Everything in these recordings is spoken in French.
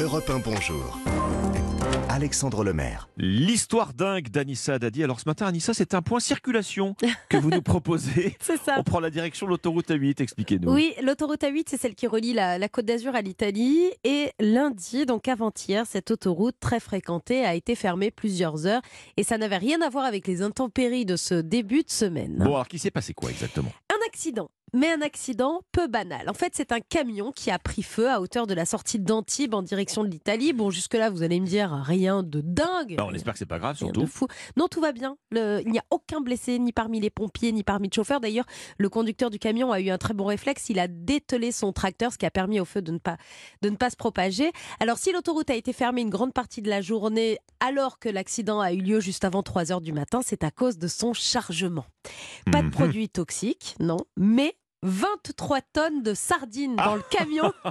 Europe 1 Bonjour. Alexandre Lemaire. L'histoire dingue d'Anissa Dadi. Alors ce matin, Anissa, c'est un point circulation que vous nous proposez. C'est ça. On prend la direction de l'autoroute A8, expliquez-nous. Oui, l'autoroute A8, c'est celle qui relie la, la Côte d'Azur à l'Italie. Et lundi, donc avant-hier, cette autoroute très fréquentée a été fermée plusieurs heures. Et ça n'avait rien à voir avec les intempéries de ce début de semaine. Bon, alors qui s'est passé quoi exactement? Un accident. Mais un accident peu banal. En fait, c'est un camion qui a pris feu à hauteur de la sortie d'Antibes en direction de l'Italie. Bon, jusque-là, vous allez me dire rien de dingue. Bah, On espère que c'est pas grave, surtout. fou. Non, tout va bien. Le- Il n'y a aucun blessé, ni parmi les pompiers, ni parmi le chauffeur. D'ailleurs, le conducteur du camion a eu un très bon réflexe. Il a dételé son tracteur, ce qui a permis au feu de ne pas, de ne pas se propager. Alors, si l'autoroute a été fermée une grande partie de la journée, alors que l'accident a eu lieu juste avant 3 heures du matin, c'est à cause de son chargement. Pas de Mhm. produits toxiques, non, mais 23 tonnes de sardines dans le camion.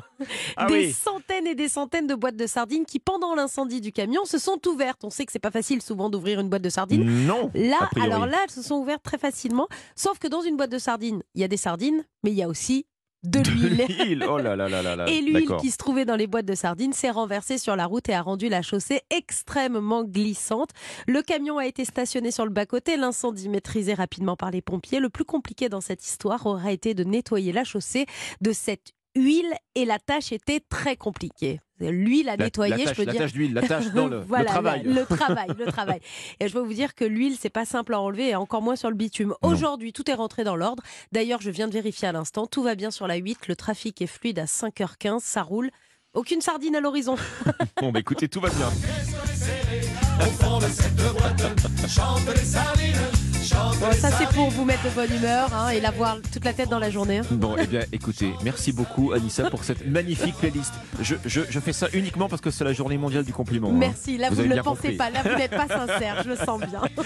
Ah des oui. centaines et des centaines de boîtes de sardines qui, pendant l'incendie du camion, se sont ouvertes. On sait que c'est pas facile souvent d'ouvrir une boîte de sardines. Non. Là, alors là, elles se sont ouvertes très facilement. Sauf que dans une boîte de sardines, il y a des sardines, mais il y a aussi de l'huile. Oh là là là là là. Et l'huile qui se trouvait dans les boîtes de sardines s'est renversée sur la route et a rendu la chaussée extrêmement glissante. Le camion a été stationné sur le bas-côté, l'incendie maîtrisé rapidement par les pompiers. Le plus compliqué dans cette histoire aurait été de nettoyer la chaussée de cette huile et la tâche était très compliquée. L'huile à La- nettoyer, la je tâche, peux la dire. tâche d'huile, la tâche, non, le, travail. Le, le travail, le travail. Et je peux vous dire que l'huile, c'est pas simple à enlever, et encore moins sur le bitume. Aujourd'hui, tout est rentré dans l'ordre. D'ailleurs, je viens de vérifier à l'instant, tout va bien sur la 8, le trafic est fluide à 5h15, ça roule. Aucune sardine à l'horizon. Bon, bah écoutez, tout va bien. Bon, ça, c'est pour vous mettre de bonne humeur hein, et l'avoir toute la tête dans la journée. hein. Bon, eh bien, écoutez, merci beaucoup, Anissa, pour cette magnifique playlist. Je, je, je fais ça uniquement parce que c'est la journée mondiale du compliment. hein. Merci. Là, Vous ne le pensez compris. pas. Là, vous n'êtes pas sincère. Je le sens bien.